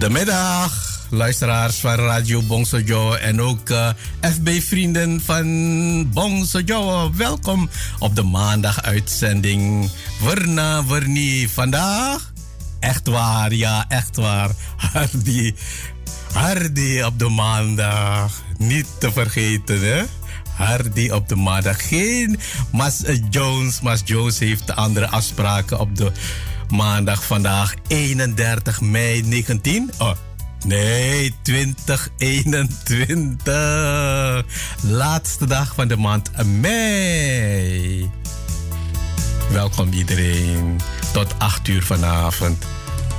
Goedemiddag, luisteraars van Radio Bongsojo en ook eh, FB-vrienden van Bongsojo. Welkom op de maandag-uitzending. Verna Vernie. Vandaag, echt waar, ja, echt waar. Hardy, Hardy op de maandag. Niet te vergeten, hè? Hardy op de maandag. Geen Mas Jones. Mas Jones heeft de andere afspraken op de maandag vandaag 31 mei 19. Oh, nee, 2021. Laatste dag van de maand mei. Welkom iedereen. Tot 8 uur vanavond.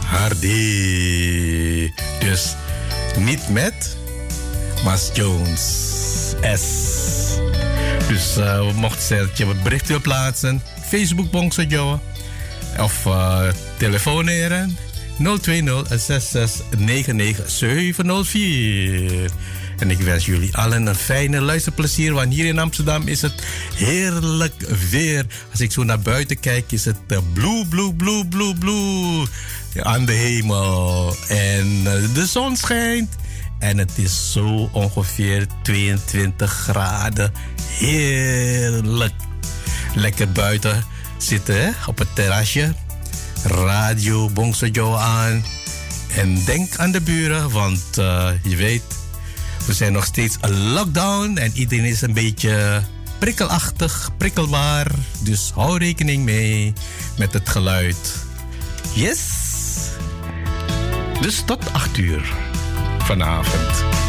Hardy. Dus niet met Mas Jones. S. Dus uh, we mochten je wat bericht plaatsen. Facebook Bongso Joe of uh, telefoneren 020 6699 704. En ik wens jullie allen een fijne luisterplezier. Want hier in Amsterdam is het heerlijk weer. Als ik zo naar buiten kijk, is het uh, blue, blue, blue, blue, blue. Aan de hemel. En uh, de zon schijnt. En het is zo ongeveer 22 graden. Heerlijk. Lekker buiten zitten op het terrasje. Radio Bongsojo aan. En denk aan de buren, want uh, je weet, we zijn nog steeds een lockdown en iedereen is een beetje prikkelachtig, prikkelbaar. Dus hou rekening mee met het geluid. Yes! Dus tot 8 uur vanavond.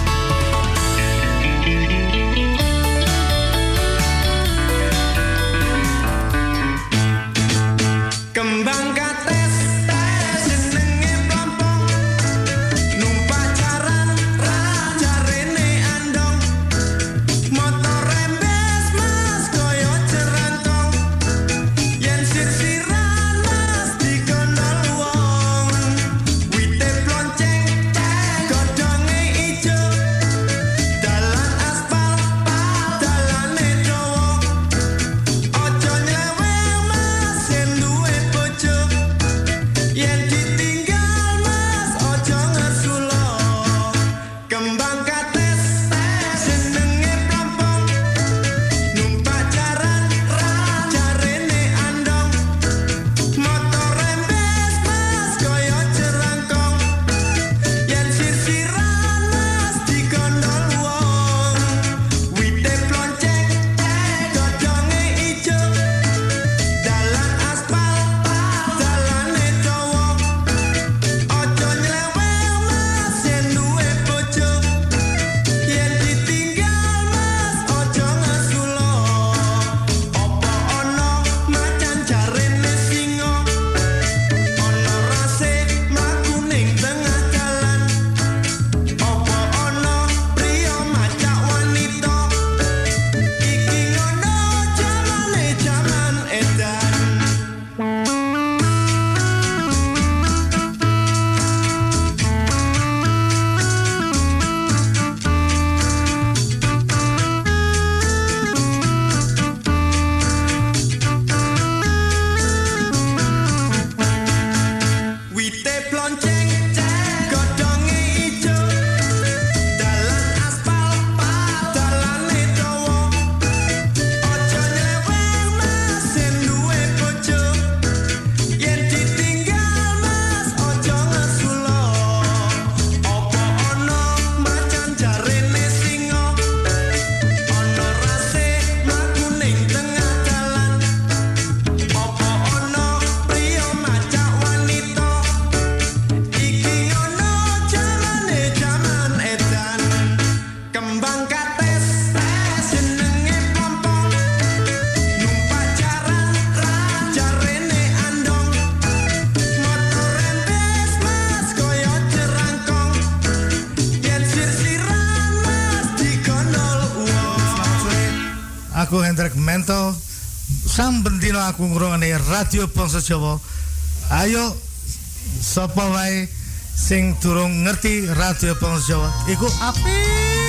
Aku ngrungokne radio Ponso Jawa. Ayo sapa wae sing durung ngerti radio Ponso Jawa? Iku apik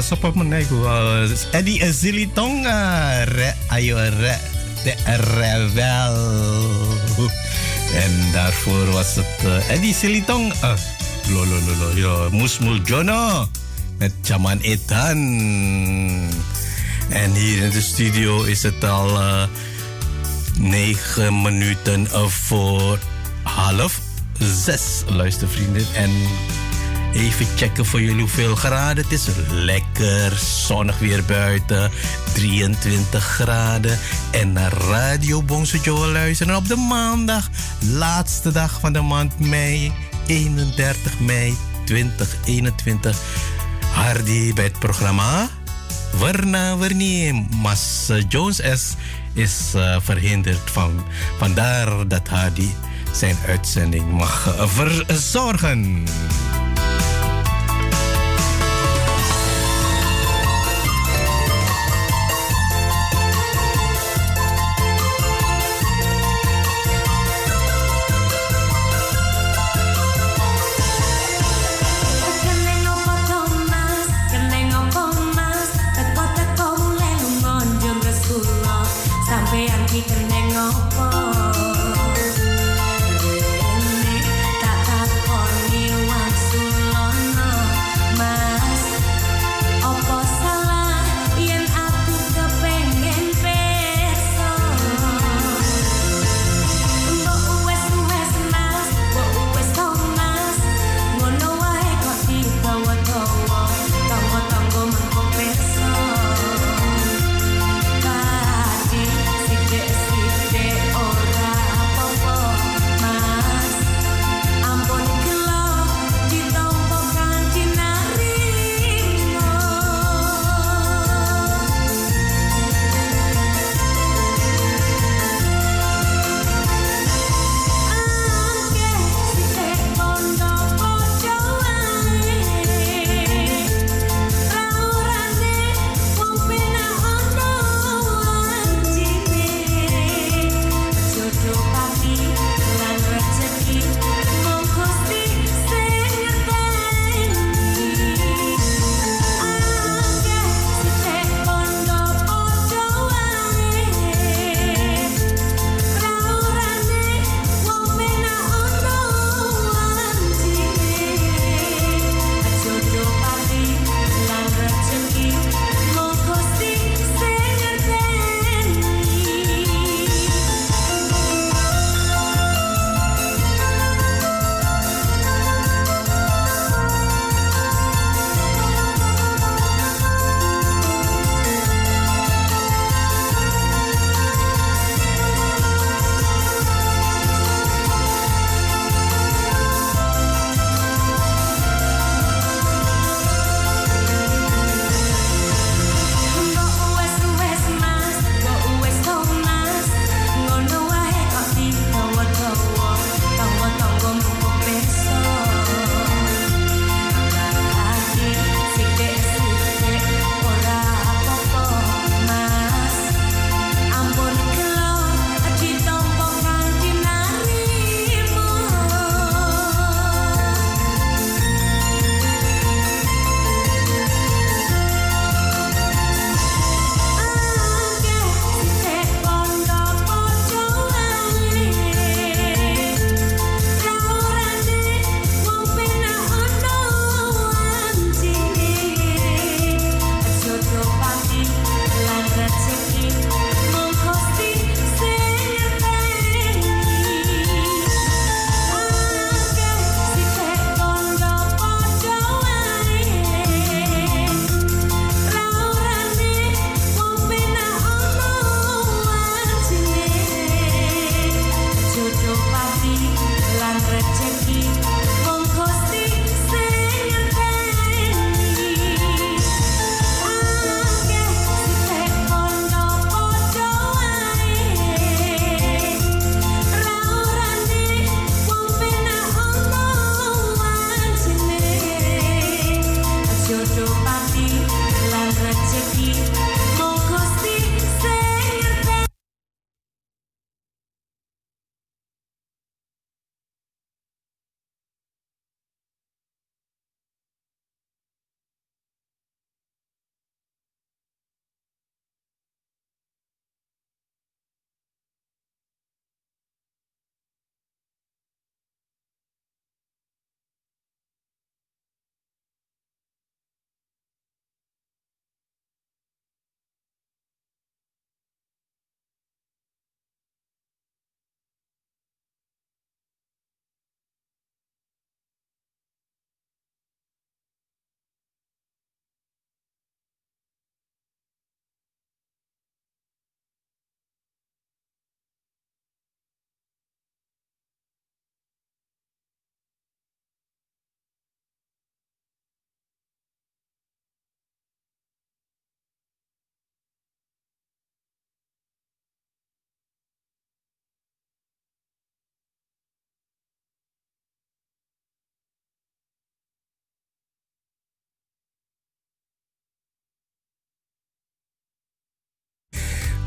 Sopa Monego. Uh, Eddie Zilitong. Uh, re, ayo, re, de rebel. En daarvoor was het uh, Eddie Zilitong. Uh, lo, lo, lo, lo, yo, Musmul Jono. Met Chaman Etan. En hier in de studio is het al uh, negen minuten voor half zes, luistervrienden. En Even checken voor jullie hoeveel graden. Het is lekker zonnig weer buiten. 23 graden. En naar Radio Bongsojo luisteren op de maandag. Laatste dag van de maand mei. 31 mei 2021. Hardy bij het programma. Warna Warnie. Mas Jones S. is uh, verhinderd. Van, vandaar dat Hardy zijn uitzending mag verzorgen.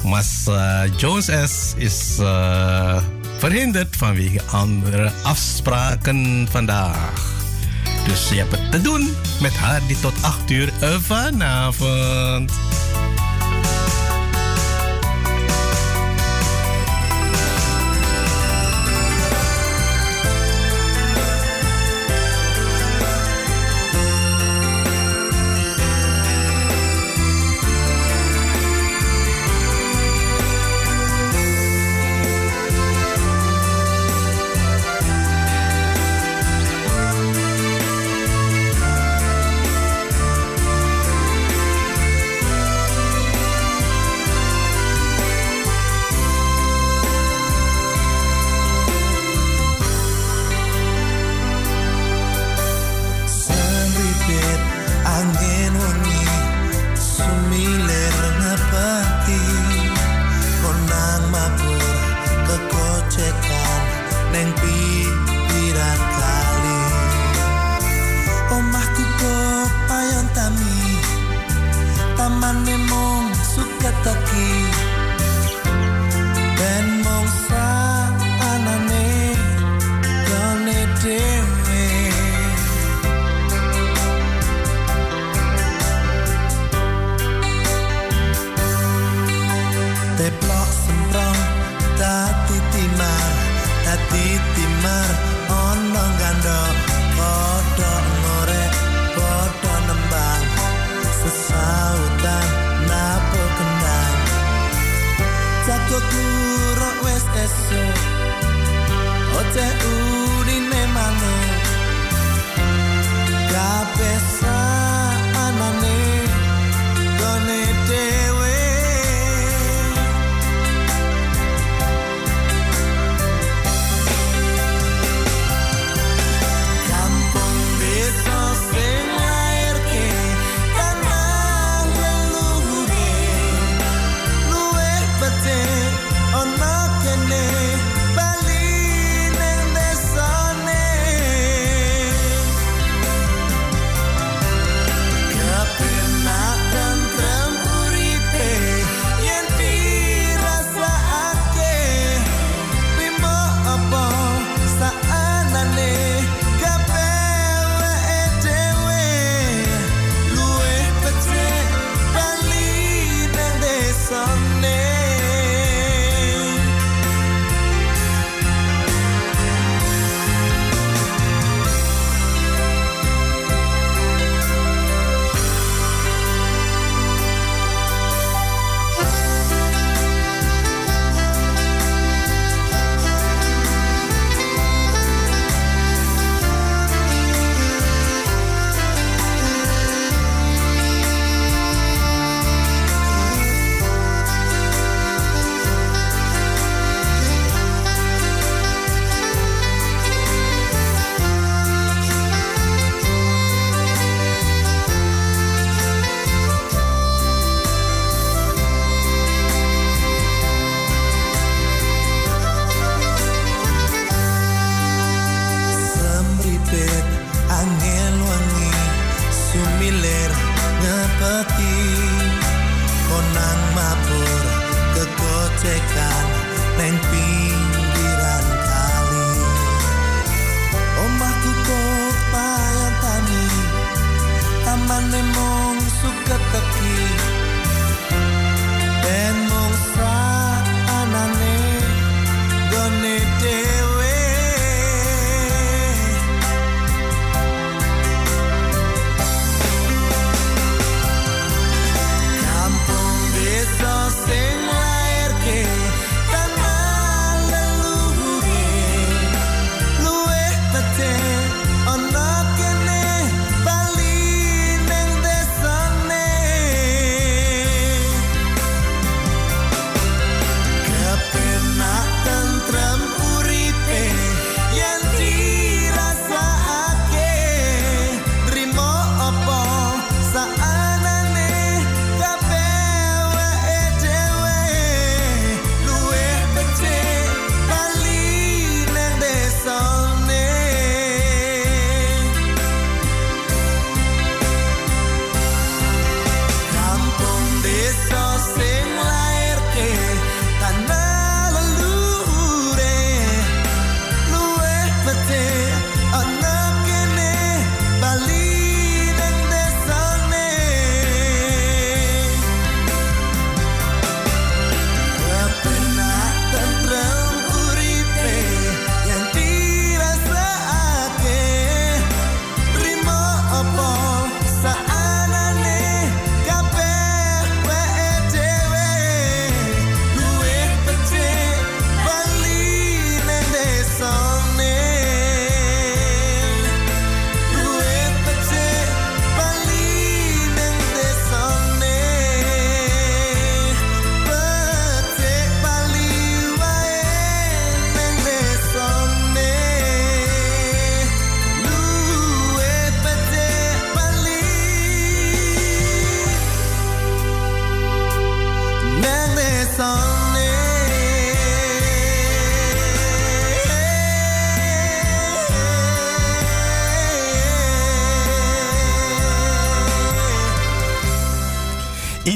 Mas uh, Jones S. is uh, verhinderd vanwege andere afspraken vandaag. Dus je hebt het te doen met haar die tot 8 uur vanavond. ati timar ana gandok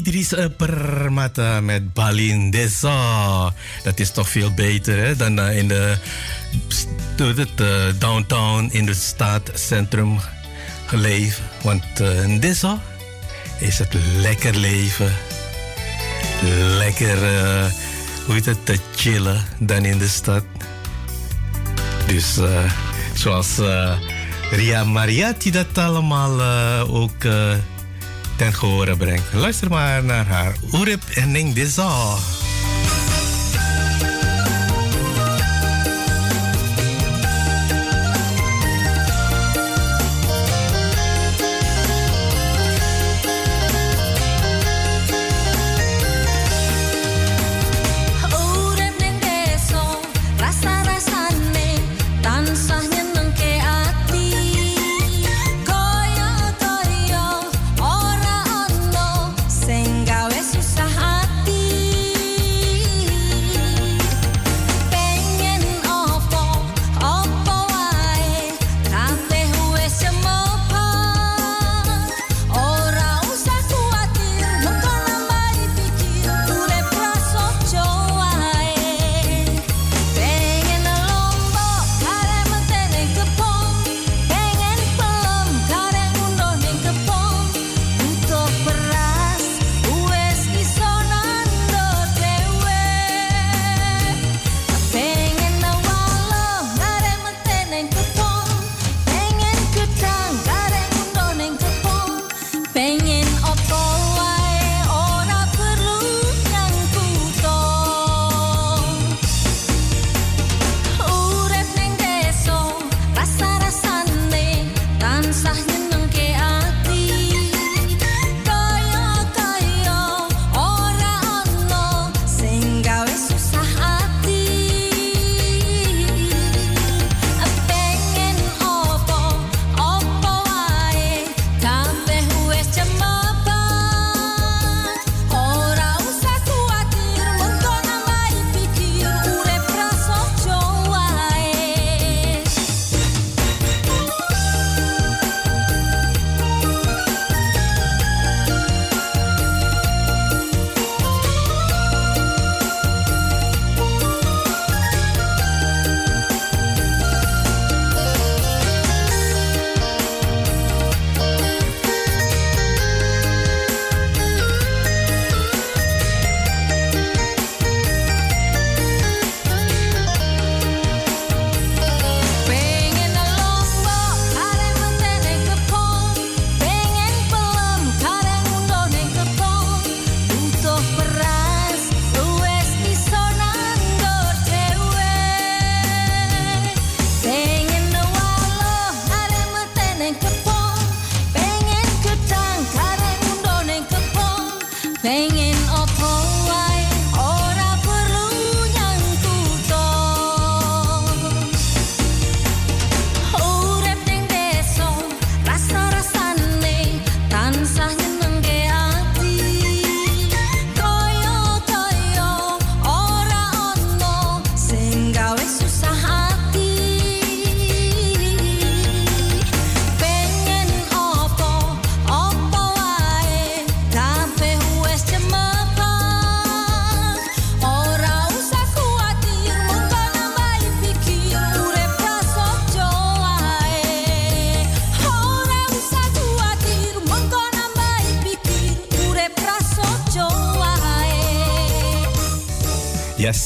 Idris Permata met Balin Desa. Dat is toch veel beter hè, dan uh, in de, het, uh, downtown in het staatcentrum geleefd. Want uh, in Desa is het lekker leven. Lekker, hoe heet het, te chillen dan in de stad. Dus zoals Ria Mariatti dat allemaal ook ten gehore brengt. Luister maar naar haar Urip en Ning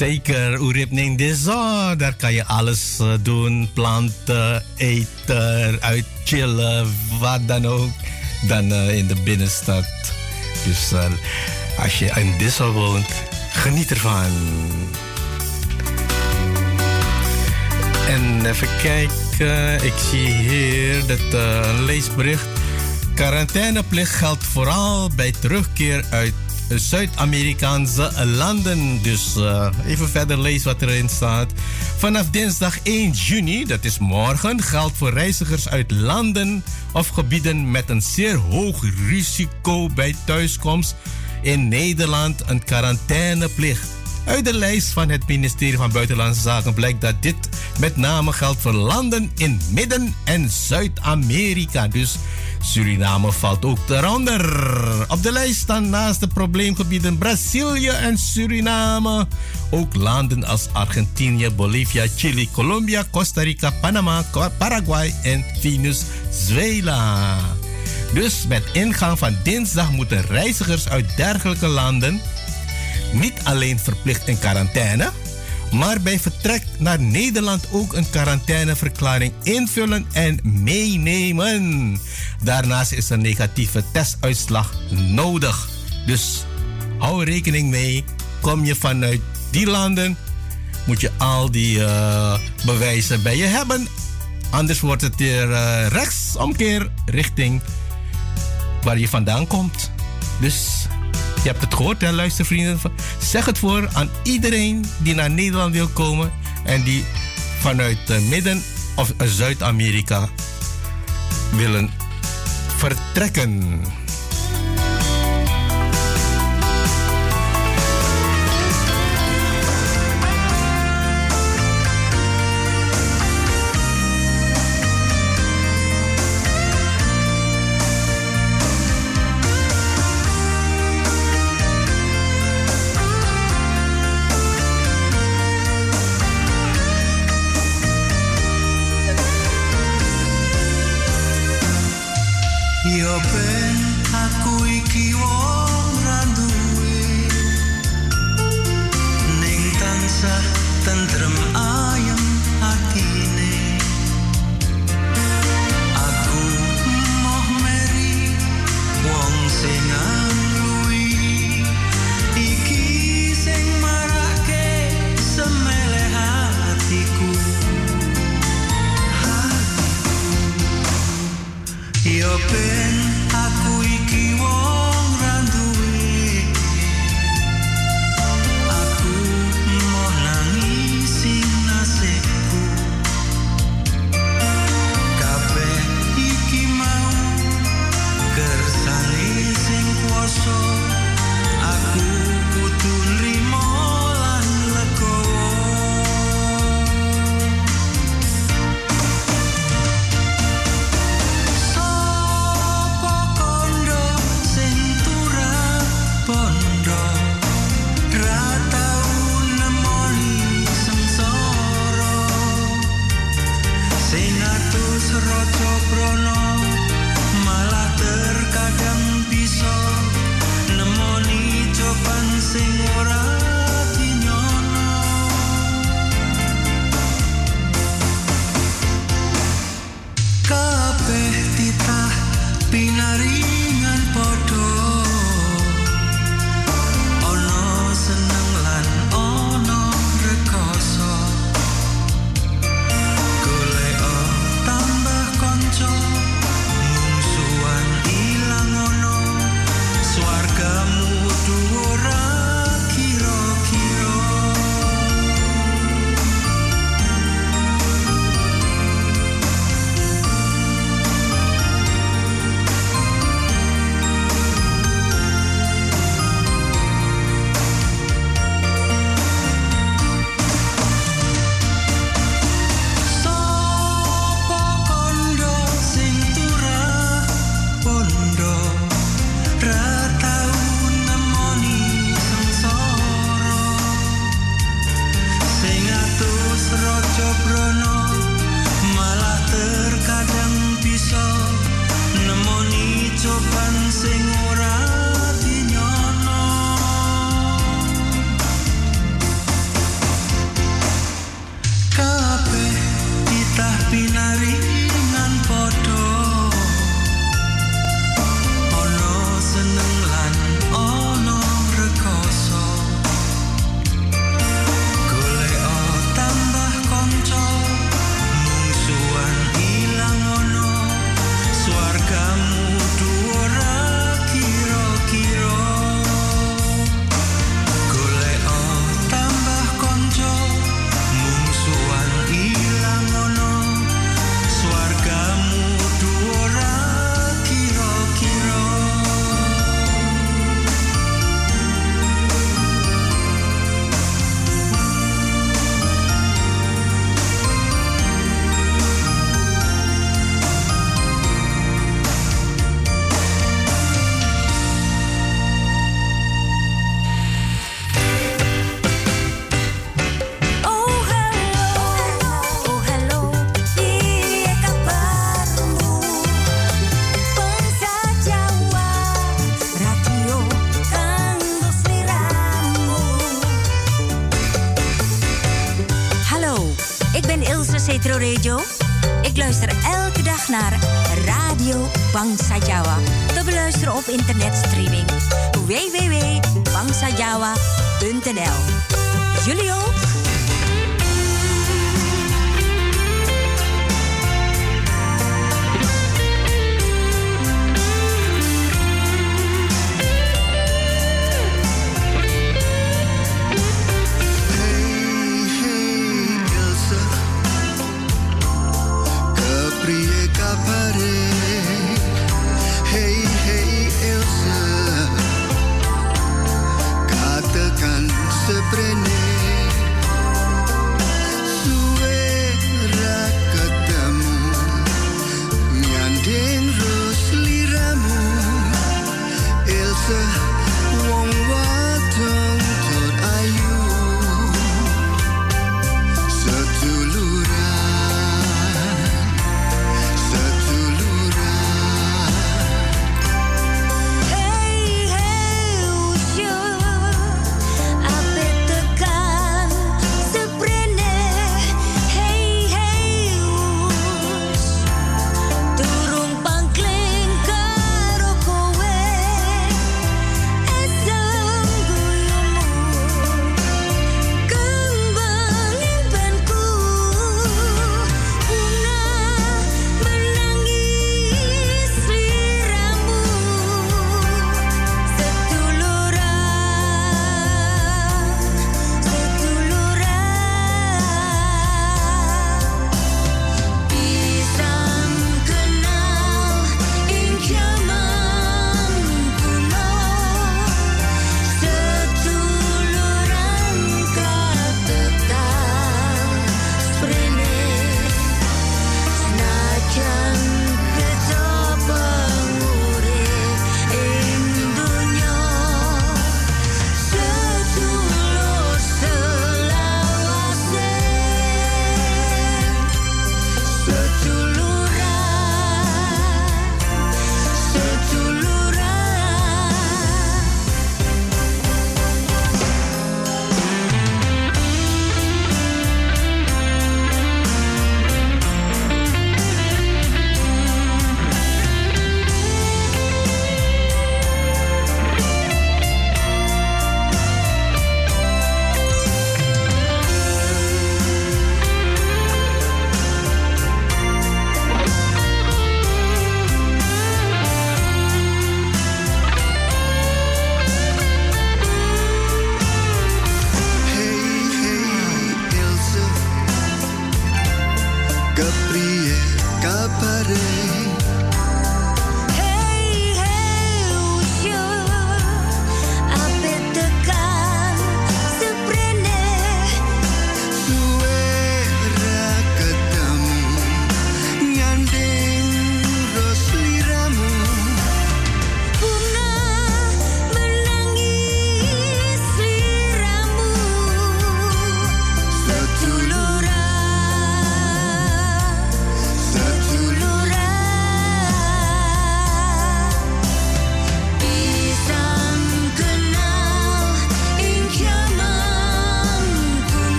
Zeker, Oeripning Dezo. Daar kan je alles uh, doen. Planten, eten, uitchillen, wat dan ook. Dan uh, in de binnenstad. Dus uh, als je in Dezo woont, geniet ervan. En even kijken, ik zie hier dat een leesbericht. Quarantaineplicht geldt vooral bij terugkeer uit Zuid-Amerikaanse landen. Dus uh, even verder lees wat erin staat. Vanaf dinsdag 1 juni, dat is morgen, geldt voor reizigers uit landen of gebieden met een zeer hoog risico bij thuiskomst in Nederland een quarantaineplicht. Uit de lijst van het ministerie van Buitenlandse Zaken blijkt dat dit met name geldt voor landen in Midden- en Zuid-Amerika. Dus Suriname valt ook eronder. Op de lijst staan naast de probleemgebieden Brazilië en Suriname ook landen als Argentinië, Bolivia, Chili, Colombia, Costa Rica, Panama, Paraguay en Venezuela. Dus met ingang van dinsdag moeten reizigers uit dergelijke landen niet alleen verplicht in quarantaine, maar bij vertrek naar Nederland ook een quarantaineverklaring invullen en meenemen. Daarnaast is een negatieve testuitslag nodig. Dus hou rekening mee. Kom je vanuit die landen, moet je al die uh, bewijzen bij je hebben. Anders wordt het weer uh, rechtsomkeer richting waar je vandaan komt. Dus je hebt het gehoord, hè, luistervrienden. Zeg het voor aan iedereen die naar Nederland wil komen en die vanuit uh, Midden- of Zuid-Amerika willen vertrekken.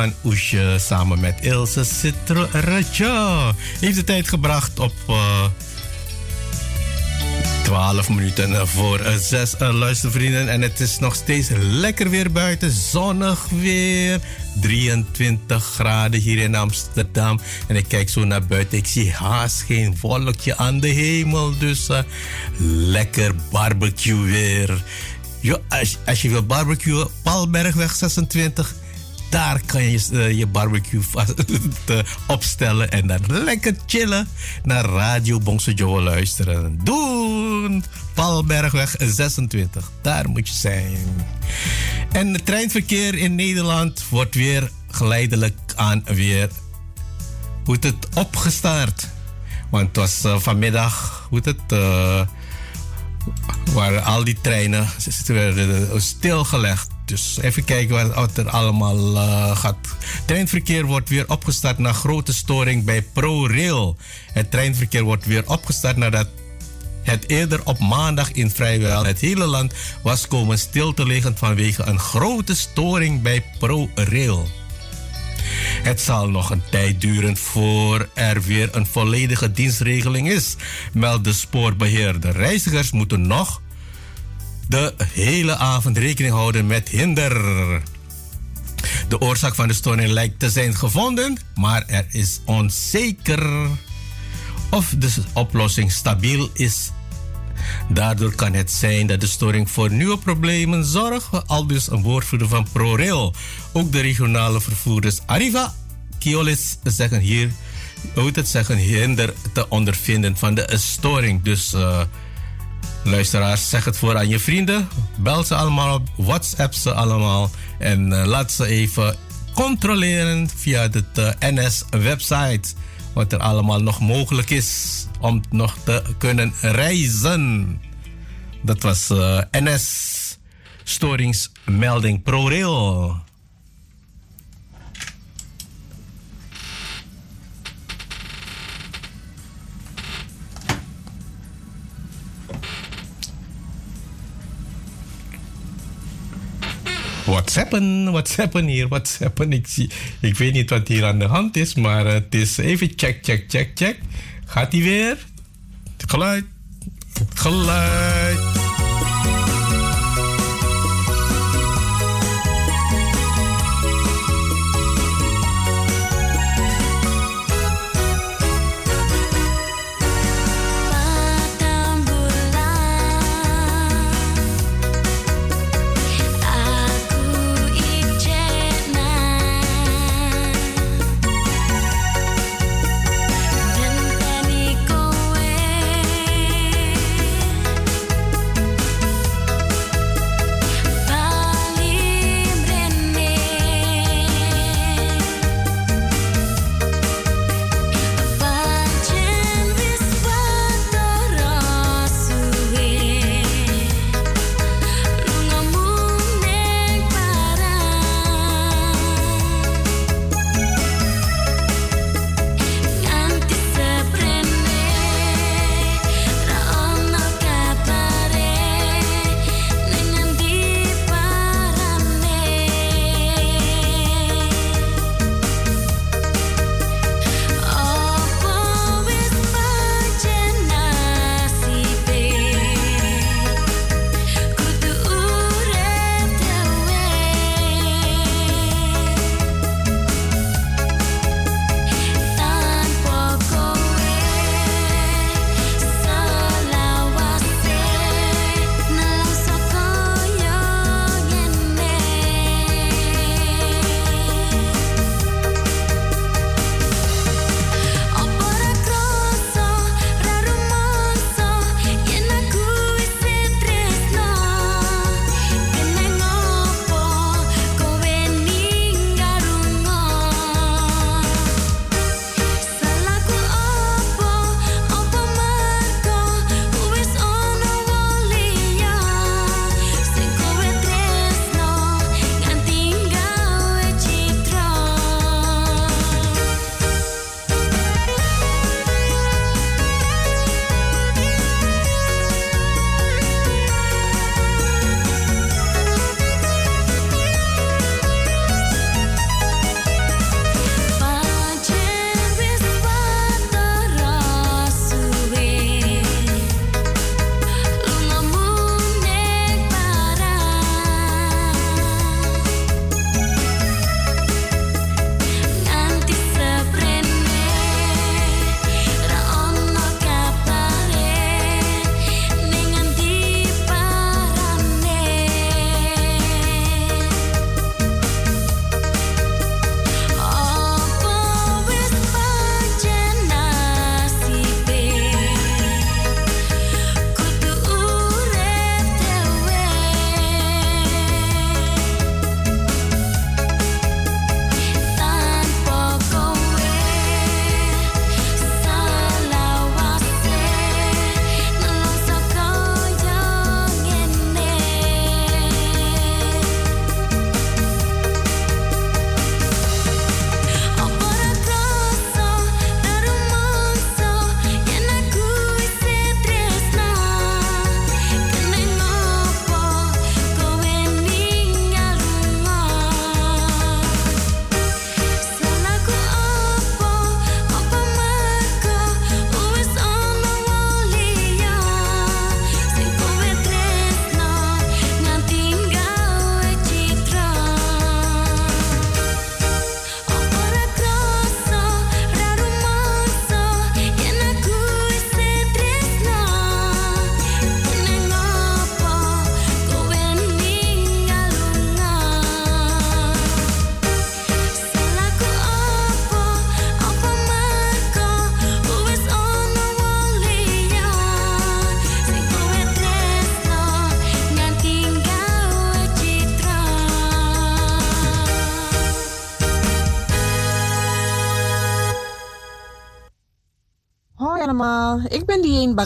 Van Oesje samen met Ilse Citro Raja. Heeft de tijd gebracht op uh, 12 minuten voor 6 uh, luistervrienden. En het is nog steeds lekker weer buiten. Zonnig weer. 23 graden hier in Amsterdam. En ik kijk zo naar buiten. Ik zie haast geen wolkje aan de hemel. Dus lekker barbecue weer. Jo, als, als je wil barbecuen, Palbergweg 26 daar kan je uh, je barbecue vast, opstellen en dan lekker chillen naar Radio Bongso Joe luisteren. Doen! Palbergweg 26, daar moet je zijn. En het treinverkeer in Nederland wordt weer geleidelijk aan weer hoe het opgestart. Want het was uh, vanmiddag, hoe het, uh, waren al die treinen stilgelegd. Dus even kijken wat er allemaal uh, gaat. Treinverkeer wordt weer opgestart na grote storing bij ProRail. Het treinverkeer wordt weer opgestart nadat het eerder op maandag in vrijwel het hele land was komen stil te liggen vanwege een grote storing bij ProRail. Het zal nog een tijd duren voor er weer een volledige dienstregeling is, meldt de spoorbeheerder. Reizigers moeten nog de hele avond rekening houden met hinder. De oorzaak van de storing lijkt te zijn gevonden, maar er is onzeker of de oplossing stabiel is. Daardoor kan het zijn dat de storing voor nieuwe problemen zorgt, al dus een woordvoerder van ProRail. Ook de regionale vervoerders Arriva, Kiolis zeggen hier, hoe het zeggen, hinder te ondervinden van de storing. Dus uh, Luisteraars, zeg het voor aan je vrienden. Bel ze allemaal op, WhatsApp ze allemaal. En uh, laat ze even controleren via de uh, NS-website. Wat er allemaal nog mogelijk is om nog te kunnen reizen. Dat was uh, NS Storingsmelding ProRail. WhatsAppen, WhatsAppen hier, WhatsAppen. Ik, zie, ik weet niet wat hier aan de hand is, maar het is even check, check, check, check. Gaat hij weer? Geluid, geluid.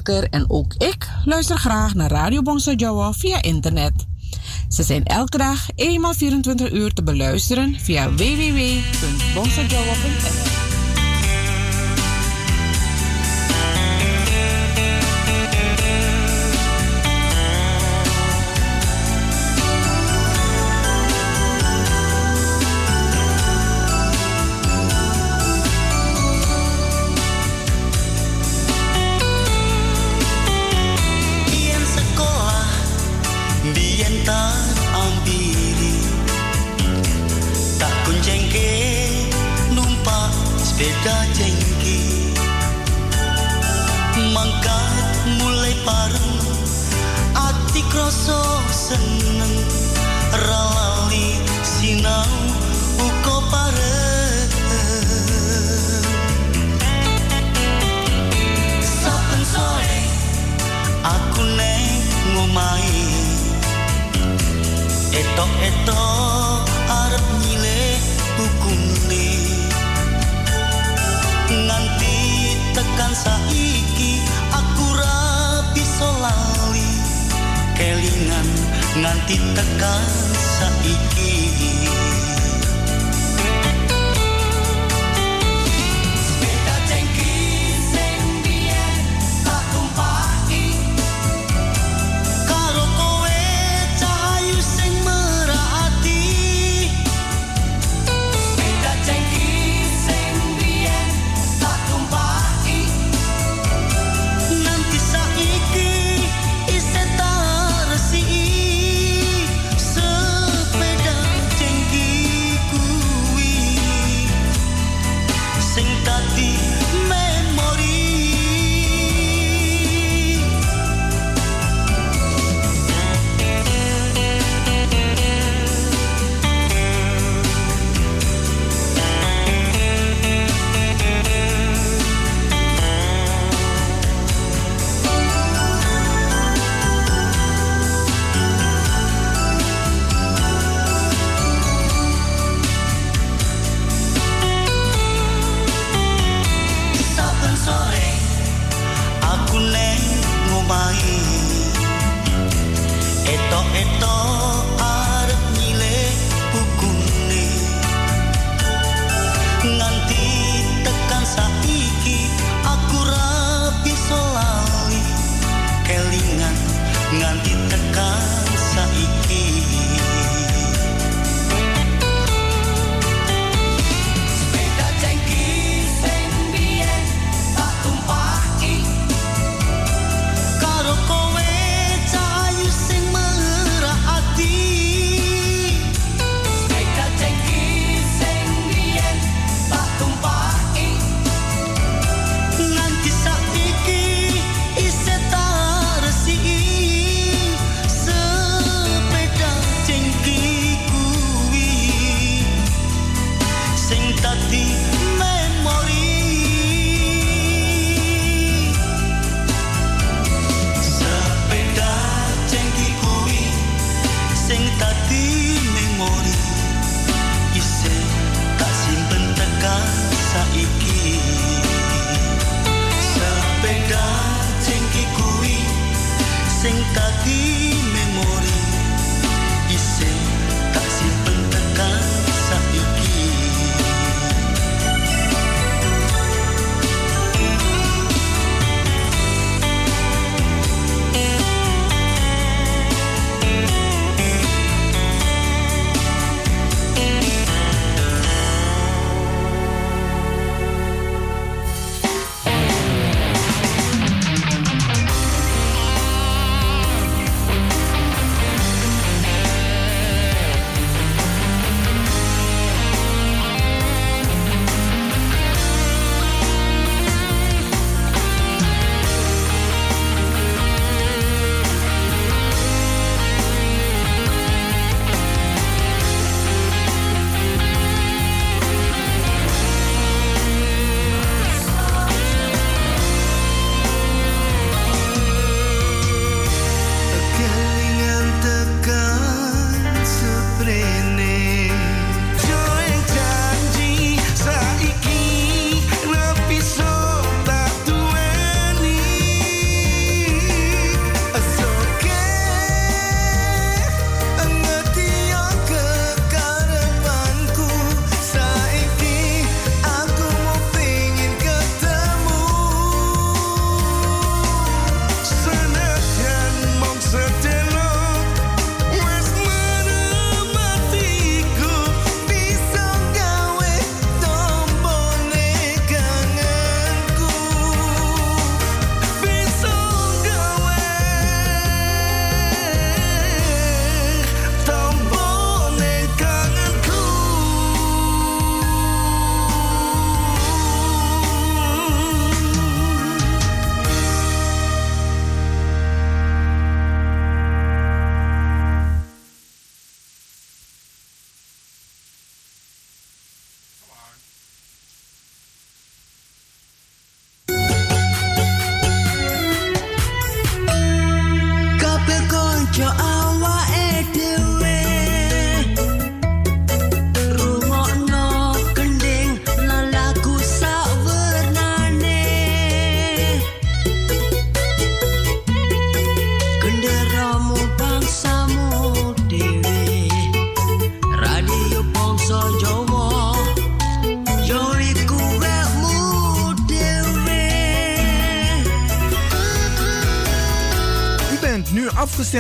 En ook ik luister graag naar Radio Bongso Jawa via internet. Ze zijn elke dag eenmaal 24 uur te beluisteren via www.bongsojawa.nl.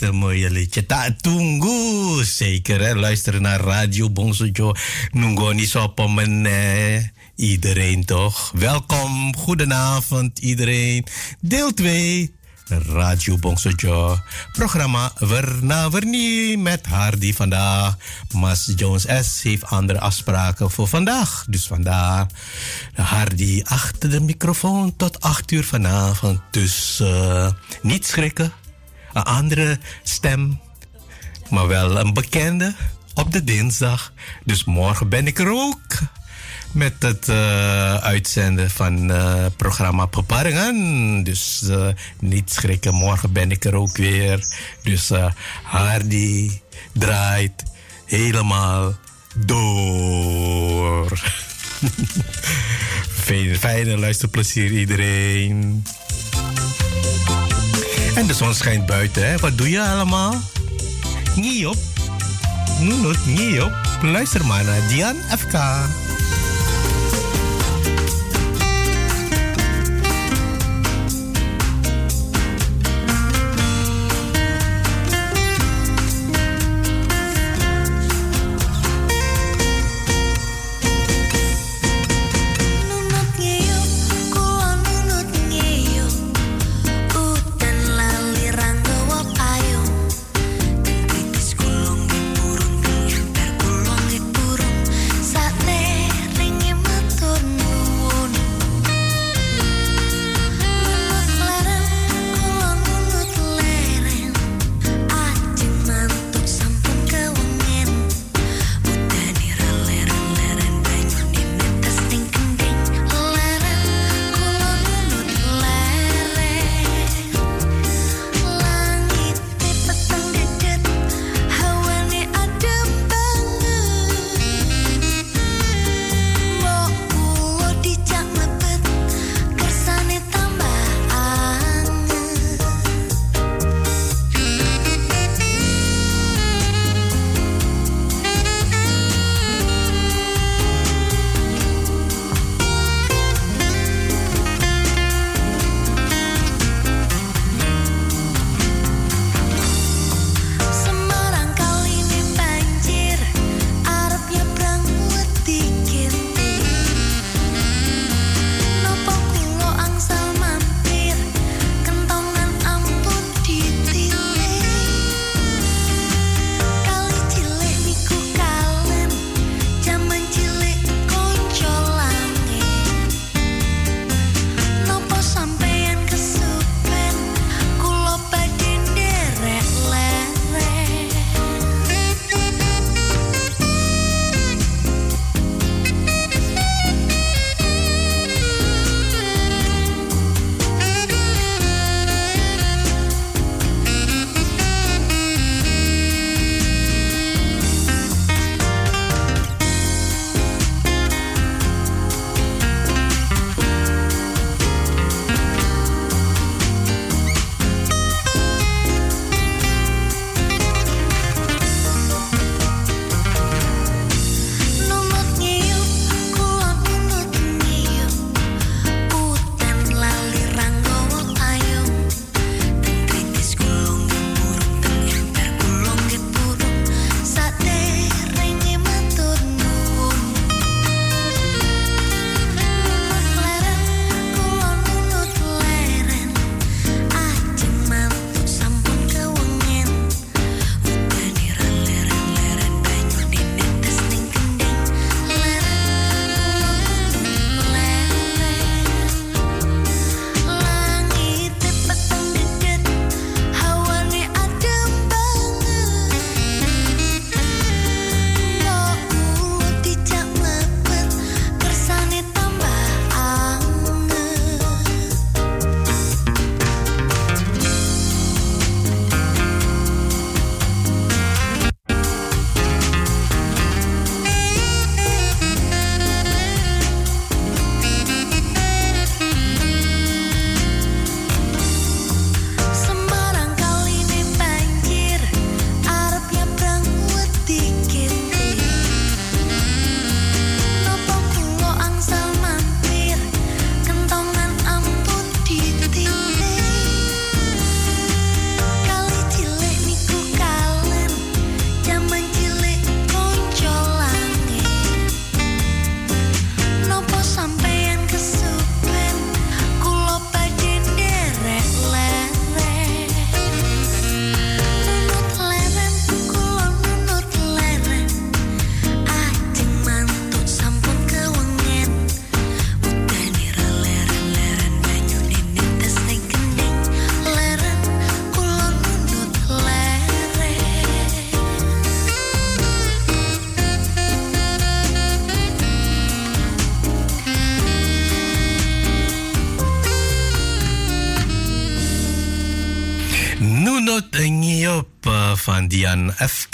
Het mooie liedje Ta Tungu. Zeker, hè? luisteren naar Radio Bongsojo. Nungoni. Iedereen toch? Welkom, goedenavond iedereen. Deel 2 Radio Bongsojo. Programma Verna Vernie met Hardy vandaag. Mas Jones S. heeft andere afspraken voor vandaag. Dus vandaag Hardy achter de microfoon tot 8 uur vanavond. Dus uh, niet schrikken. Een andere stem, maar wel een bekende op de dinsdag. Dus morgen ben ik er ook met het uh, uitzenden van uh, programma Beparingen. Dus uh, niet schrikken, morgen ben ik er ook weer. Dus Hardy draait helemaal door. fijne, fijne luisterplezier iedereen. En de zon schijnt buiten, hè? Wat doe je allemaal? Niet op. Niet op. Luister maar naar Dian FK.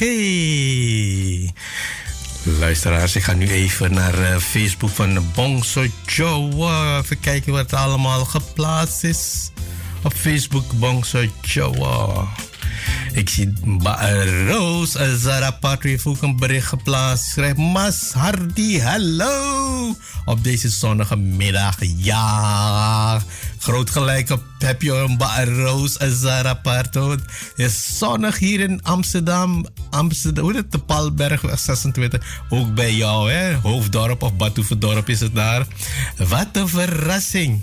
FK. Luisteraars, ik ga nu even naar uh, Facebook van Bongso Joe. Even kijken wat allemaal geplaatst is. Op Facebook Bongso Joe. Ik zie uh, Roos Zara Patrick ook een bericht geplaatst. Schrijft Mas Hardy, hallo. Op deze zonnige middag. Ja, groot gelijk op heb je een Roos Zara Parto. Het is zonnig hier in Amsterdam. Amsterdam, hoe het de Palberg 26. Ook bij jou, hè? Hoofddorp of Batuverdorp is het daar. Wat een verrassing.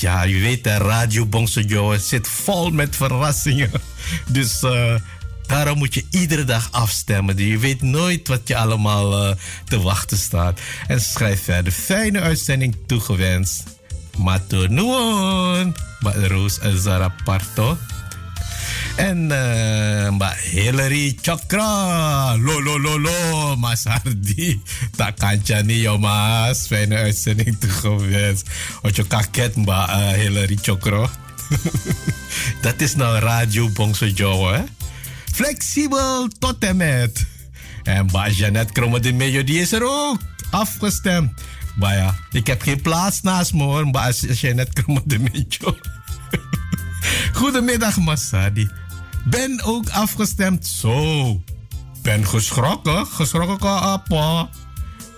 Ja, je weet, de Radio Bongso zit vol met verrassingen. Dus uh, daarom moet je iedere dag afstemmen. Je weet nooit wat je allemaal uh, te wachten staat. En schrijf verder. Fijne uitzending toegewenst. Matur nuwun. Mbak Roos Zaraparto. En uh, Mbak Hillary Chakra. Lo, lo, lo, lo. Mas Hardy. Tak kanca nih ya mas. Fijne uitzending toegewenst. Ojo kaget Mbak uh, Hillary Chakra. Dat is nou Radio Bongso Jawa. Hè? Flexibel tot en Mbak Janet Kromme de Mejo, die is er ook. Afgestemd. Maar ja, ik heb geen plaats naast me hoor. Maar als Janet Kromme de Mejo. Goedemiddag Masadi. Ben ook afgestemd. Zo. Ben geschrokken. Geschrokken kan apa.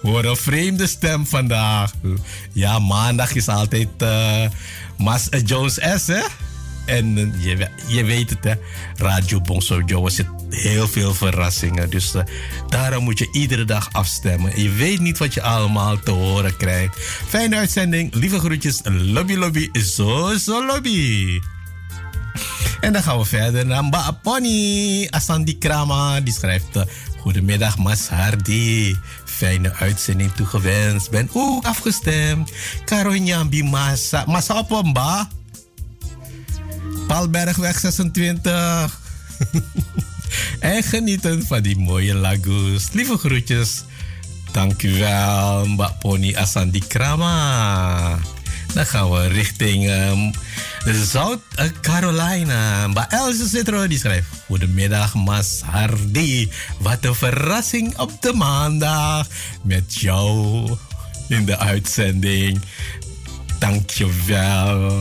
Hoor een vreemde stem vandaag. Ja, maandag is altijd uh, Mas Jones S, hè? En uh, je, je weet het, hè? Radio Bonso Joe zit heel veel verrassingen. Dus uh, daarom moet je iedere dag afstemmen. Je weet niet wat je allemaal te horen krijgt. Fijne uitzending. Lieve groetjes. Lobby, lobby. Zo, zo, lobby. En dan gaan we verder naar Mbak Pony. Asandi Krama, die schrijft... Goedemiddag, Mas. Fijne uitzending toegewenst. Ben ook afgestemd. Karonyambi Massa. Massa op Mba. Palbergweg 26. en genieten van die mooie lagos. Lieve groetjes. Dank u wel, Mbak Pony Asandi Krama. Dan gaan we richting um, Zuid Carolina. Mbak Elze Citro die schrijft: Goedemiddag, Mas Hardy. Wat een verrassing op de maandag. Met jou in de uitzending. Dankjewel.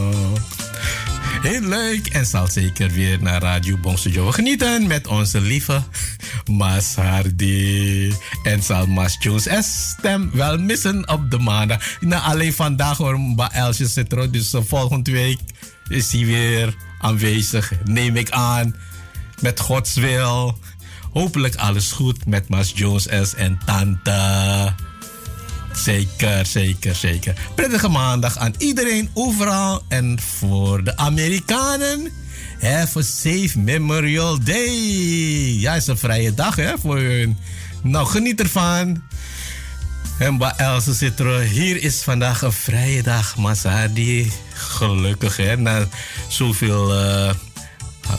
Heel leuk en zal zeker weer naar Radio Bongstudio genieten met onze lieve Mas Hardy. En zal Mas Jones S stem wel missen op de maandag. Nou, alleen vandaag hoor, Mba Elsje er, dus volgende week is hij weer aanwezig, neem ik aan. Met Gods wil. Hopelijk alles goed met Mas Jones S en Tante. Zeker, zeker, zeker. Prettige maandag aan iedereen overal. En voor de Amerikanen, have a safe Memorial Day. Ja, is een vrije dag hè, voor hun. Nou, geniet ervan. En bij Else zit er. Hier is vandaag een vrije dag, Masadi. Gelukkig hè, na zoveel uh,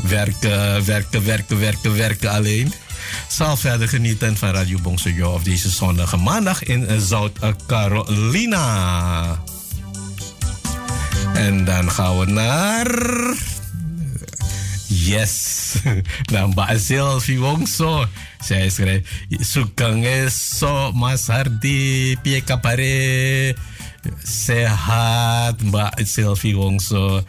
werken, werken, werken, werken, werken alleen zal verder genieten van Radio Bongsojo op deze zondage maandag in Zuid-Carolina. En dan gaan we naar. Yes, naar Basil Vivongso. Zij schrijft: Sukang so Mas Hardi Pie Kapare. Sehat Mbak Sylvie Wongso.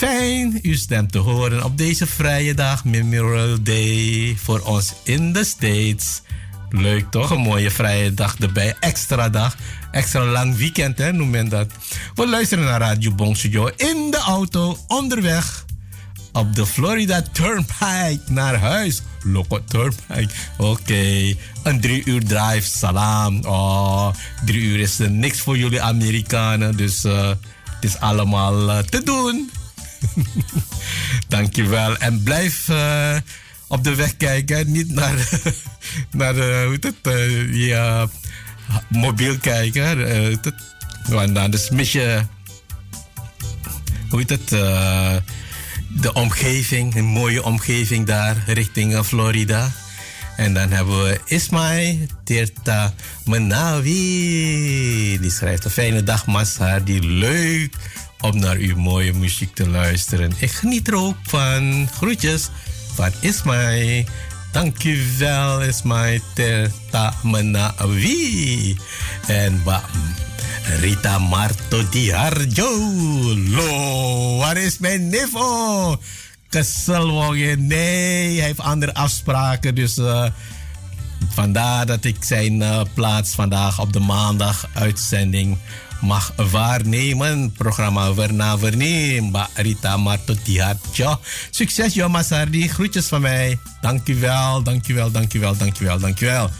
Fijn uw stem te horen op deze vrije dag, Memorial Day, voor ons in de States. Leuk toch? Een mooie vrije dag erbij. Extra dag. Extra lang weekend, hè, noem men dat. We luisteren naar Radio Bongstudio in de auto, onderweg. Op de Florida Turnpike naar huis. Loco Turnpike. Oké. Een drie uur drive. Salam. Oh, drie uur is niks voor jullie Amerikanen. Dus uh, het is allemaal uh, te doen. Dankjewel. En blijf uh, op de weg kijken. Niet naar, naar hoe het, uh, mobiel kijken. Want anders mis je hoe heet het, de omgeving, een mooie omgeving daar richting Florida. En dan hebben we Ismail Tirta Menawi. Die schrijft een fijne dag, Massa. Die leuk om naar uw mooie muziek te luisteren. Ik geniet er ook van. Groetjes. van Ismail. Dankjewel Ismail Terta Menawi. En Mbak Rita Marto Di Harjo. Lo, waar is mijn nevo? Kesel Nee, hij heeft andere afspraken. Dus uh, vandaar dat ik zijn uh, plaats vandaag op de maandag uitzending mag waarnemen. Programma Verna Verneem. Mbak Rita Marto Di Harjo. Succes Jo Masardi. Groetjes van mij. Dankjewel, dankjewel, dankjewel, dankjewel, dankjewel.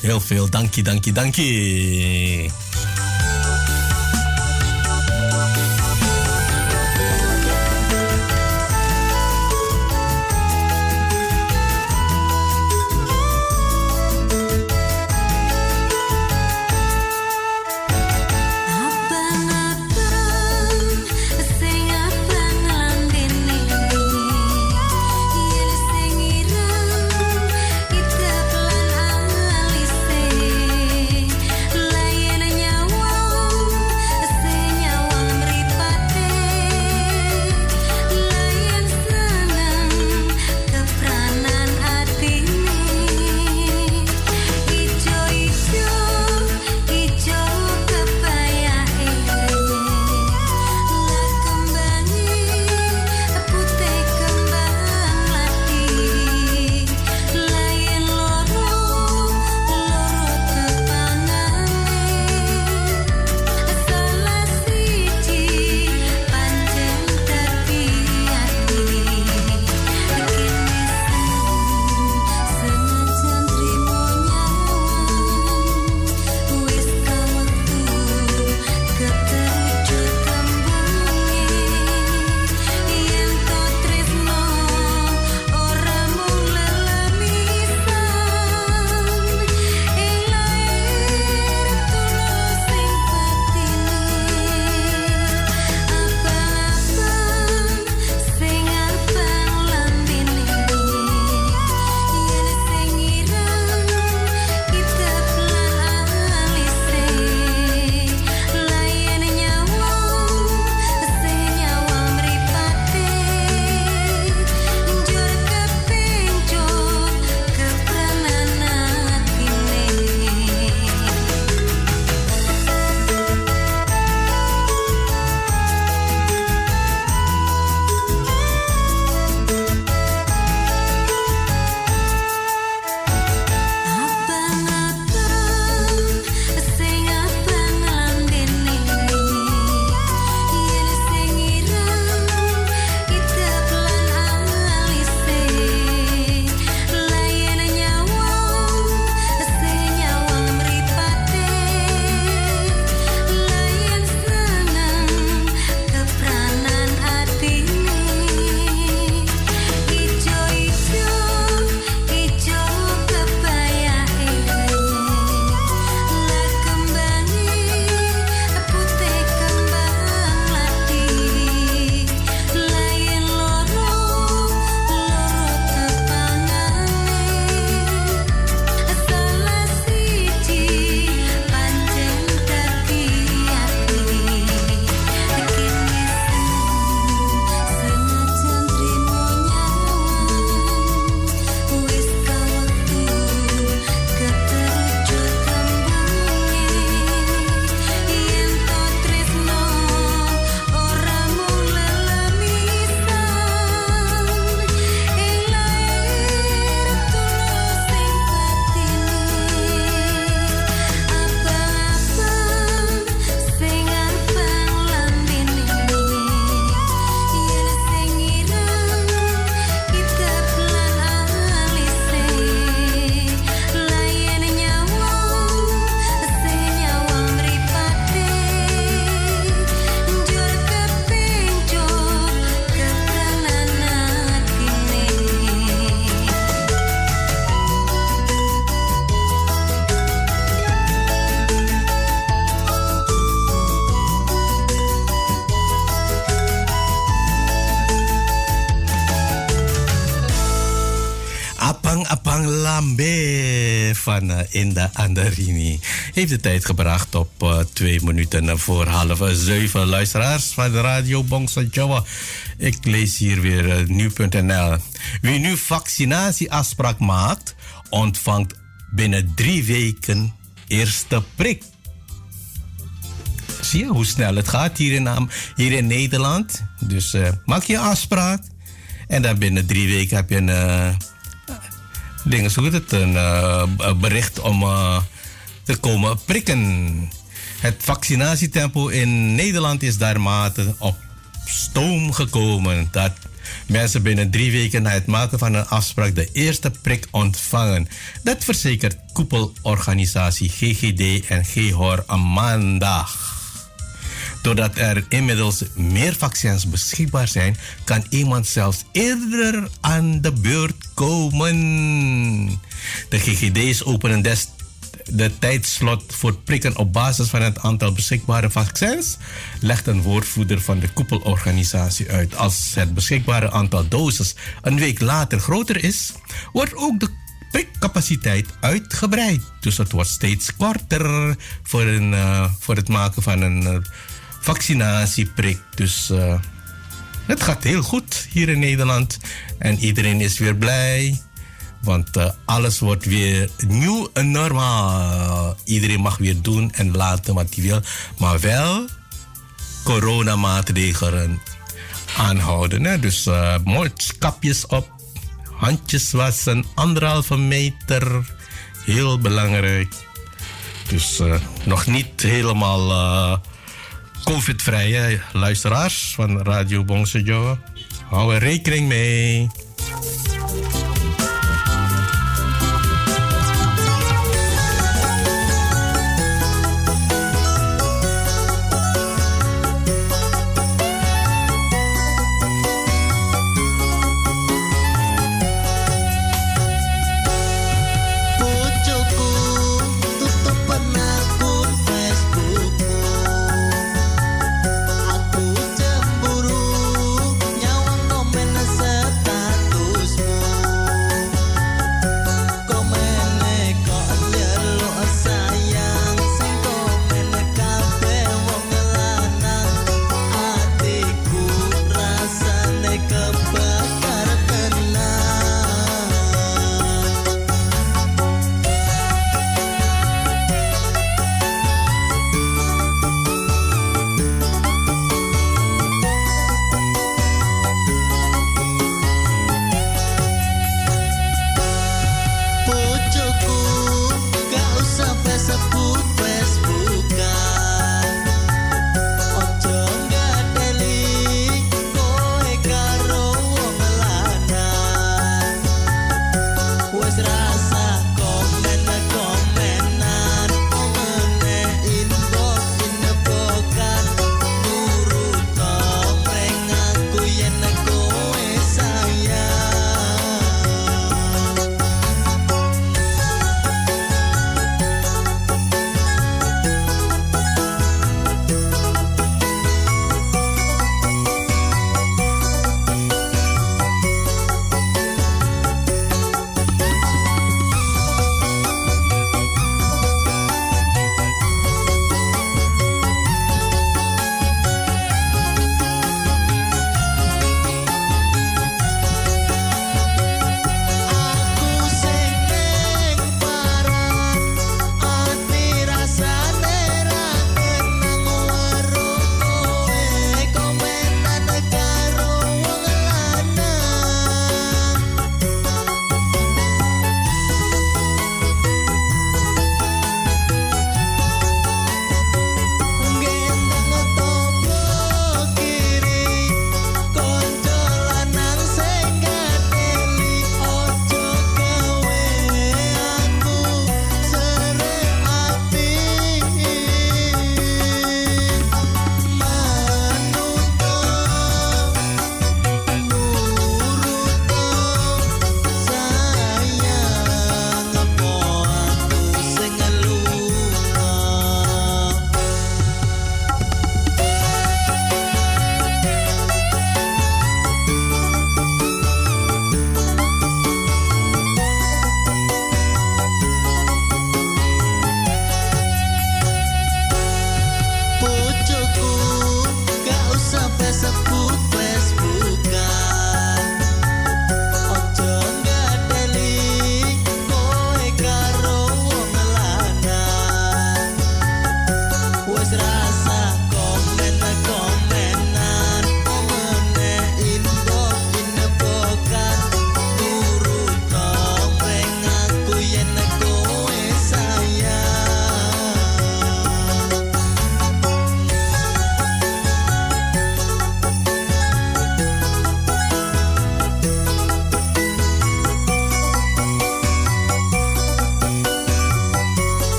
Heel veel dankie, dankie, dankie. Inda Andarini heeft de tijd gebracht op uh, twee minuten voor half zeven. Luisteraars van de Radio Bongsa Jawa. Ik lees hier weer uh, nu.nl. Wie nu vaccinatieafspraak maakt, ontvangt binnen drie weken eerste prik. Zie je hoe snel het gaat hier in, hier in Nederland? Dus uh, maak je afspraak. En dan binnen drie weken heb je een. Dingen, zo het, een uh, bericht om te komen prikken. Het vaccinatietempo in Nederland is daarmate op stoom gekomen. Dat mensen binnen drie weken na het maken van een afspraak de eerste prik ontvangen. Dat verzekert koepelorganisatie GGD en GHOR maandag. Doordat er inmiddels meer vaccins beschikbaar zijn, kan iemand zelfs eerder aan de beurt komen. De GGD's openen des de tijdslot voor prikken op basis van het aantal beschikbare vaccins, legt een woordvoerder van de koepelorganisatie uit. Als het beschikbare aantal doses een week later groter is, wordt ook de prikcapaciteit uitgebreid. Dus het wordt steeds korter voor, een, uh, voor het maken van een uh, vaccinatieprik. Dus uh, het gaat heel goed hier in Nederland en iedereen is weer blij. Want uh, alles wordt weer nieuw en normaal. Iedereen mag weer doen en laten wat hij wil. Maar wel coronamaatregelen aanhouden. Hè? Dus uh, mondkapjes op, handjes wassen, anderhalve meter. Heel belangrijk. Dus nog niet helemaal COVID-vrij, hè? luisteraars van Radio Bongse Hou er rekening mee.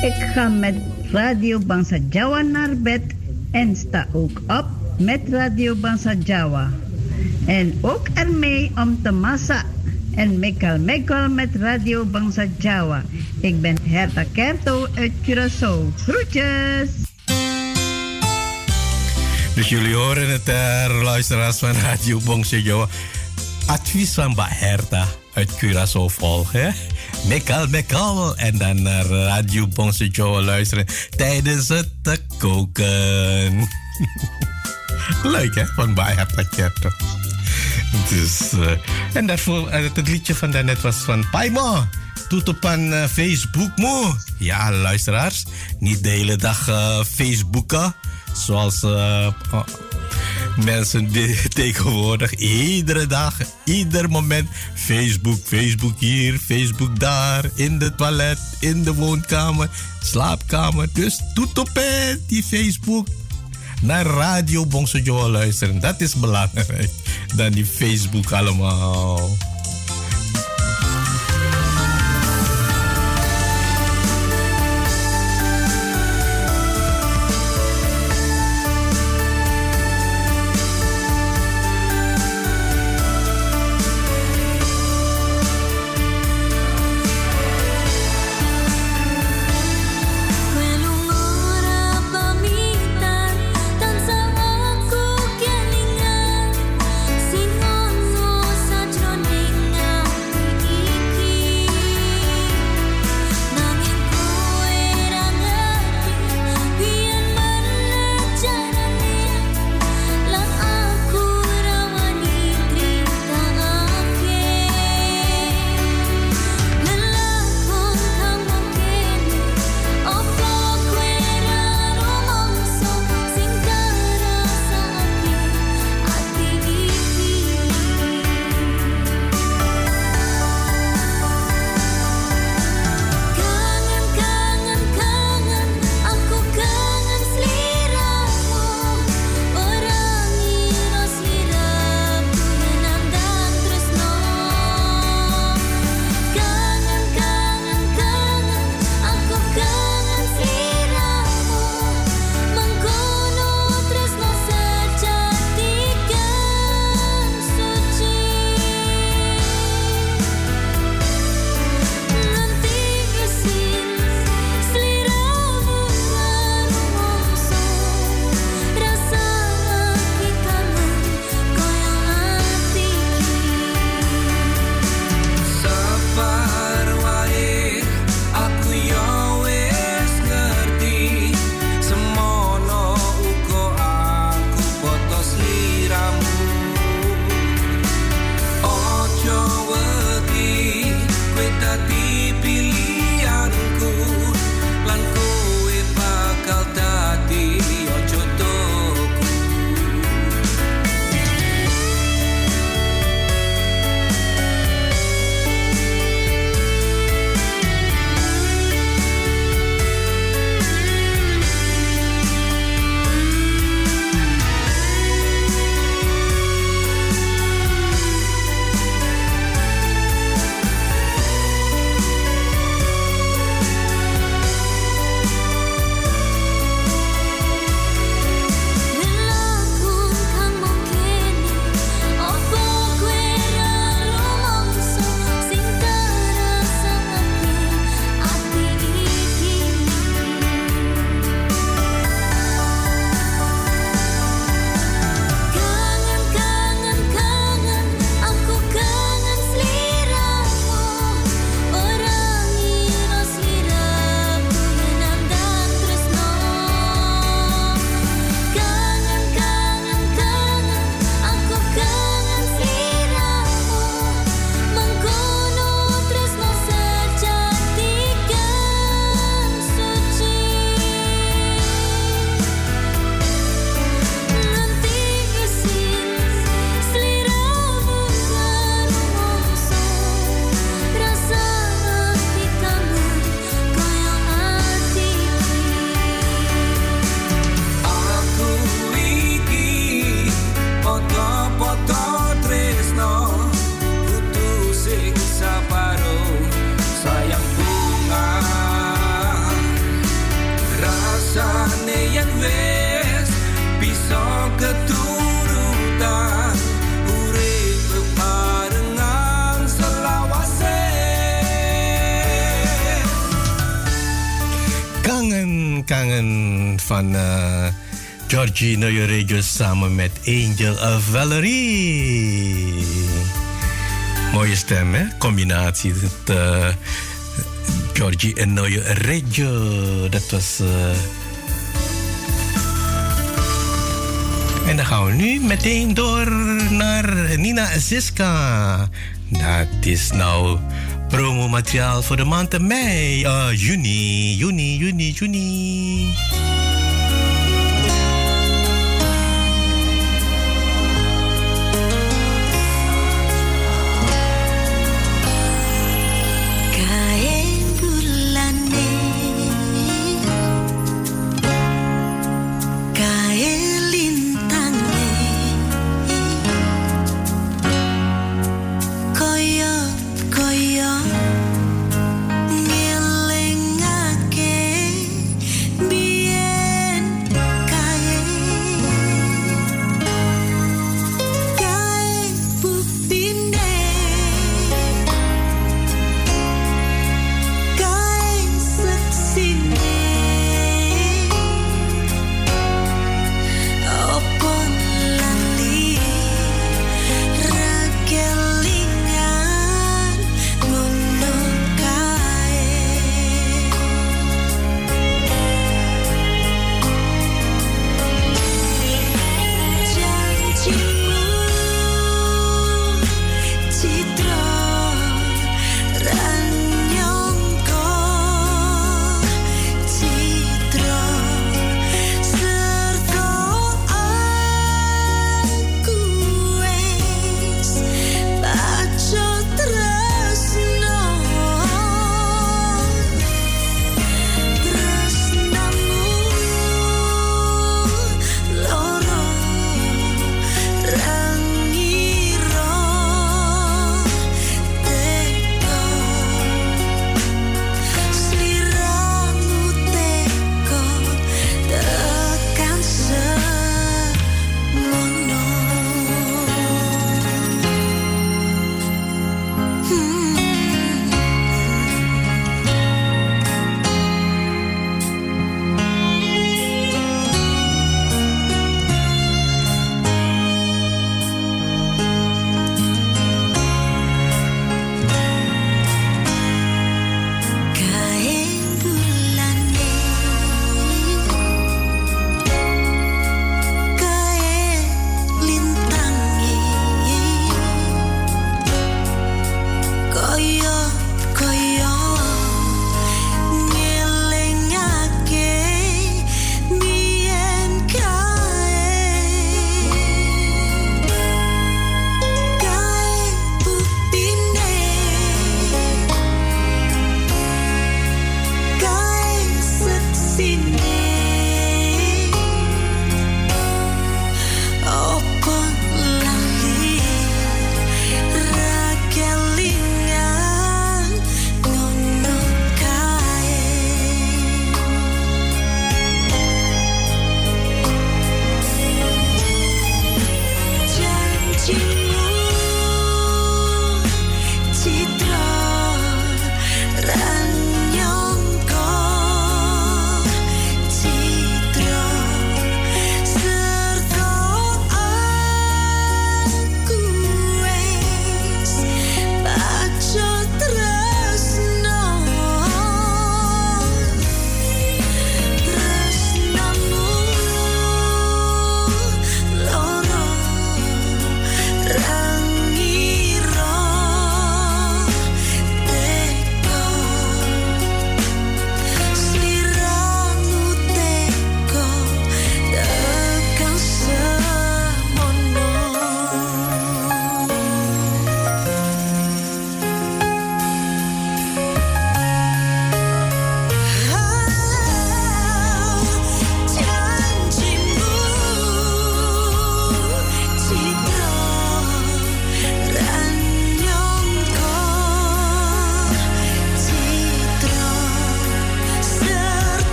Ik ga met Radio Bangsa Jawa naar bed en sta ook op met Radio Bangsa Jawa. En ook ermee om te massa en mekal mekal met Radio Bangsa Jawa. Ik ben Herta Kerto uit Curaçao. Groetjes! Dus jullie horen het, uh, luisteraars van Radio Bangsa Jawa. Advies van Herta uit Curaçao volgen. Mekal, mekal. En dan naar Radio Jawa luisteren tijdens het te koken. Leuk hè, van Mbak Herta Kerto. Dus, uh, en daarvoor, uh, het liedje van daarnet was van Paimo. Doet op aan uh, Facebook mo. Ja, luisteraars. Niet de hele dag Facebooken. Zoals mensen tegenwoordig. Iedere dag, ieder moment. Facebook, Facebook hier, Facebook daar. In de toilet, in de woonkamer, slaapkamer. Dus doet op die Facebook naar Radio Bongsojo luisteren. Dat is belangrijk. Dan die Facebook allemaal. Georgie Noyo samen met Angel of Valerie. Mooie stem, hè? Combinatie. Het, uh, Georgie en Noyo Regio. Dat was... Uh... En dan gaan we nu meteen door naar Nina Ziska. Dat is nou promomateriaal voor de maand mei. Uh, juni, juni, juni, juni.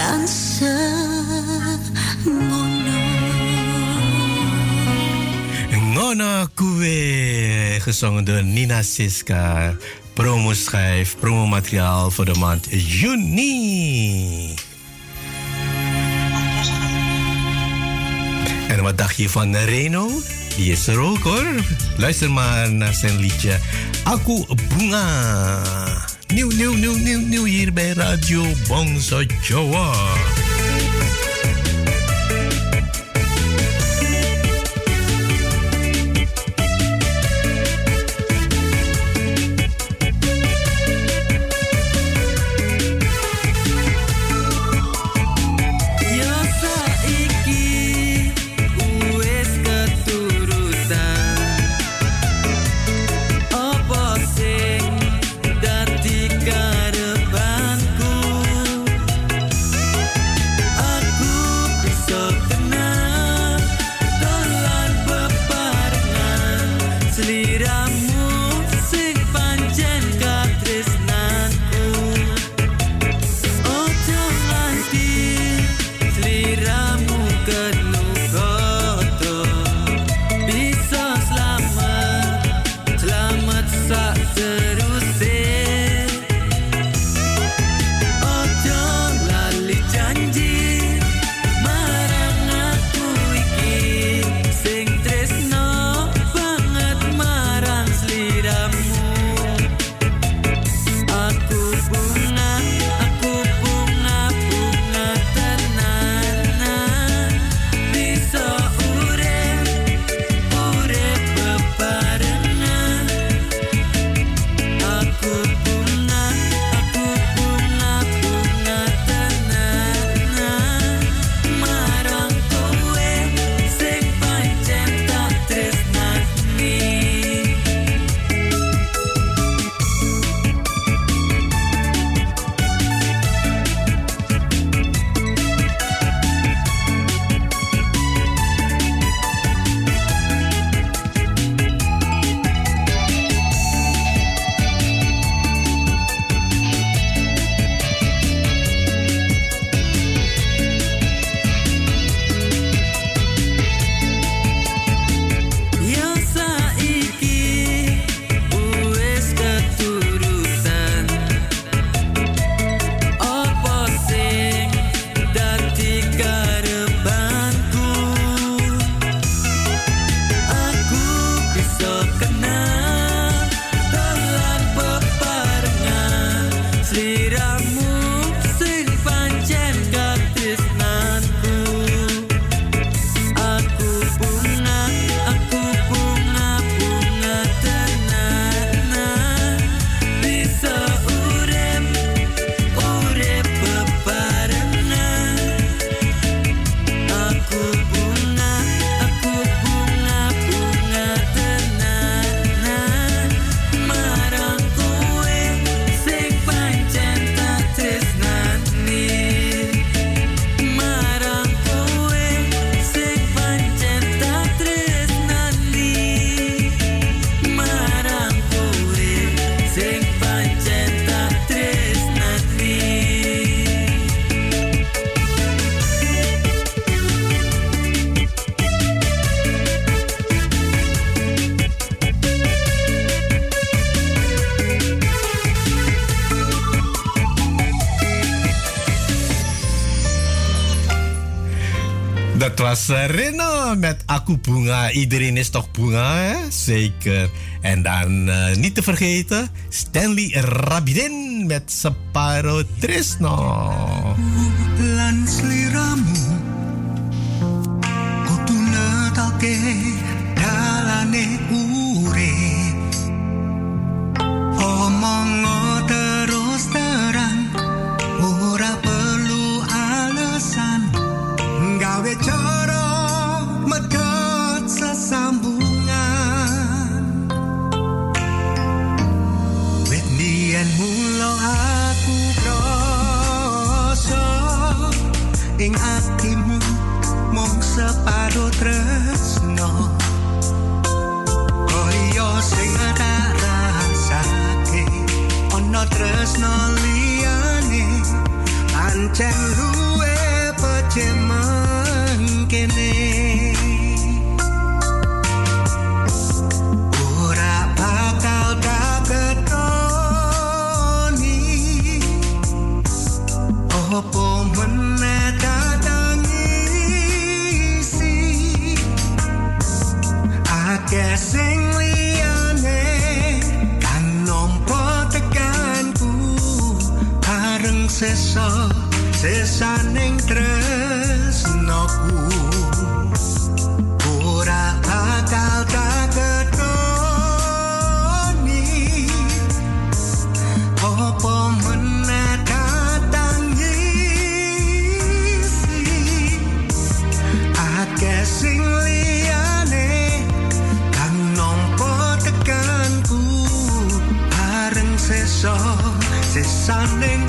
Kan semono Ngono Kue, gezongen door Nina Siska. Promoschijf, promomateriaal voor de maand juni. En wat dacht je van Reno? Die is er ook hoor. Luister maar naar zijn liedje Aku Bunga. Nieuw, nieuw, nieuw, nieuw, nieuw hier bij Radio Bangsa Jawa. Was Reno met Aku Bunga. Iedereen is toch Bunga? Zeker. En dan uh, niet te vergeten Stanley Rabidin met Separo Trisno. tresno liyane pancen luwe pejemen kene Oh, boy. kersa sesaning tresnaku. Ora bakal tak ketoni. Opo menatang isi ake sing liyane kang nompo tekanku. Areng sesa sesaning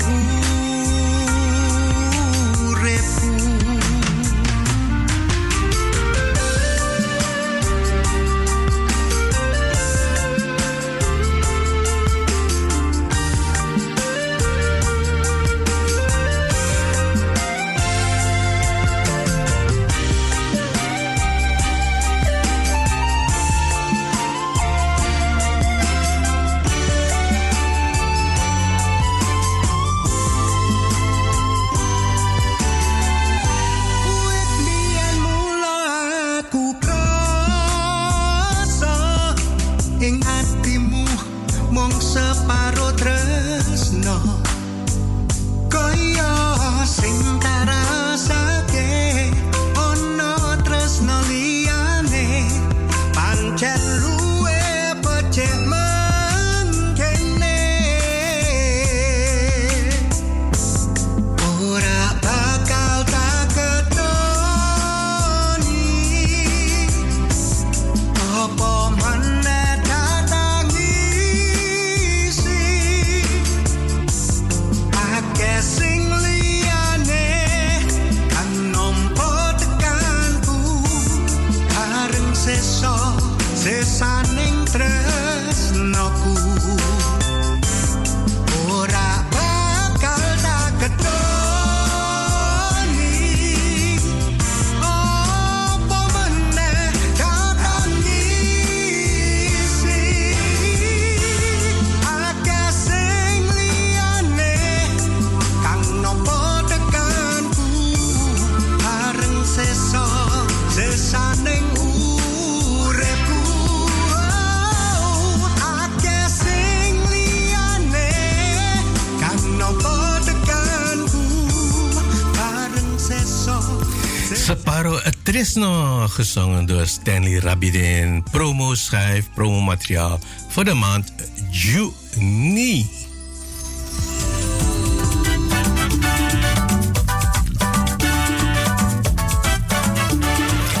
gezongen door Stanley Rabidin. Promo schijf, promo materiaal voor de maand juni.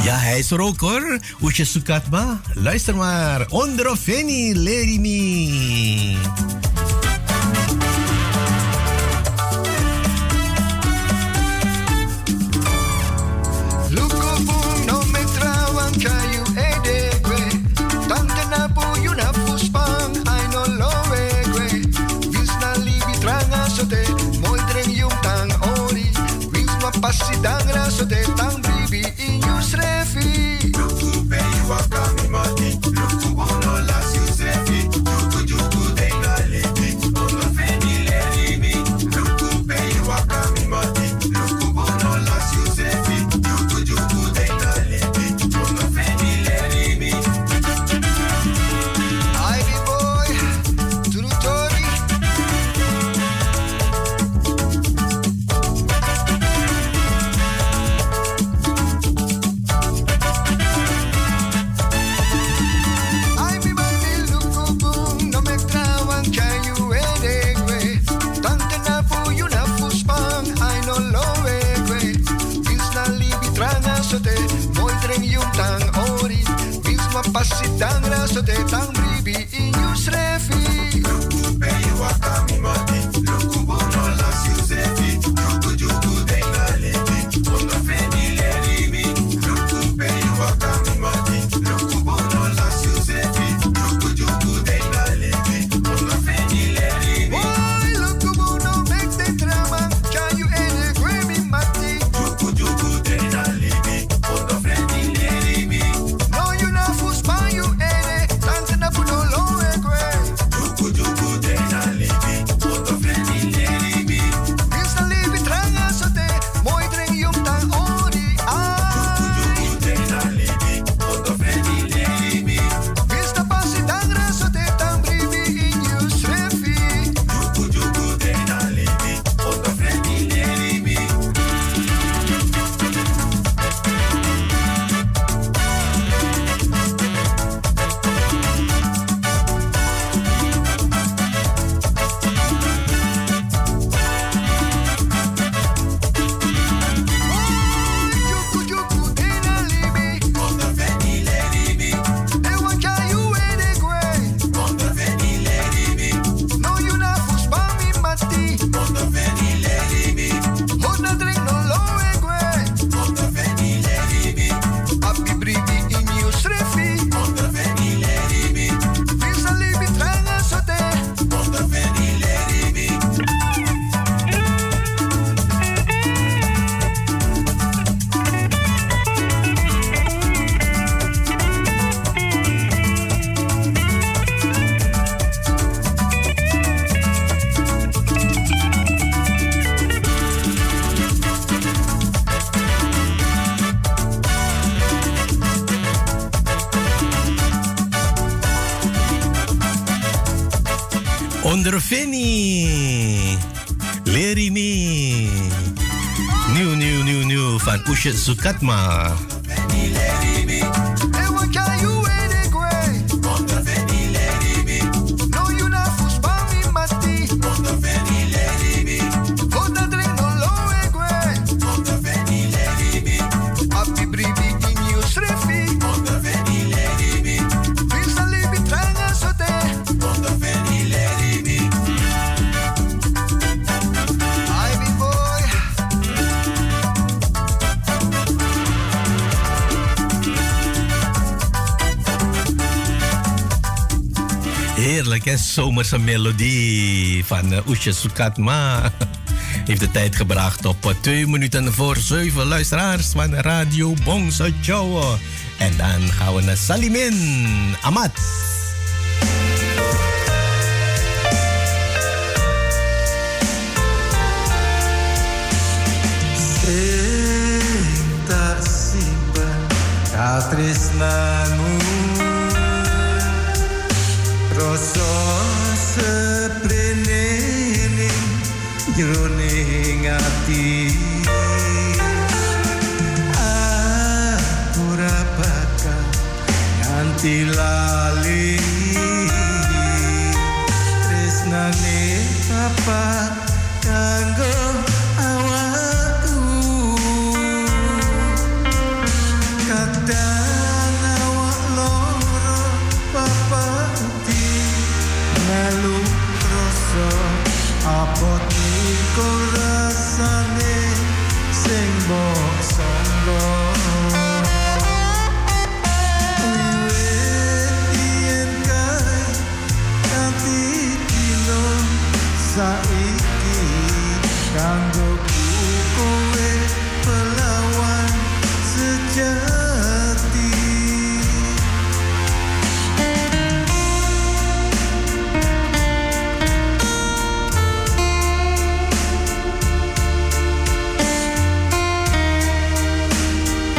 Ja, hij is er ook hoor. Sukatma. Luister maar. Ondrofeni, Lady Sukatma. Zomerse melodie van Oesje Sukatma. Heeft de tijd gebracht op uh, twee minuten voor zeven luisteraars van Radio Bongso Jowo. En dan gaan we naar Salimin Amat. You know.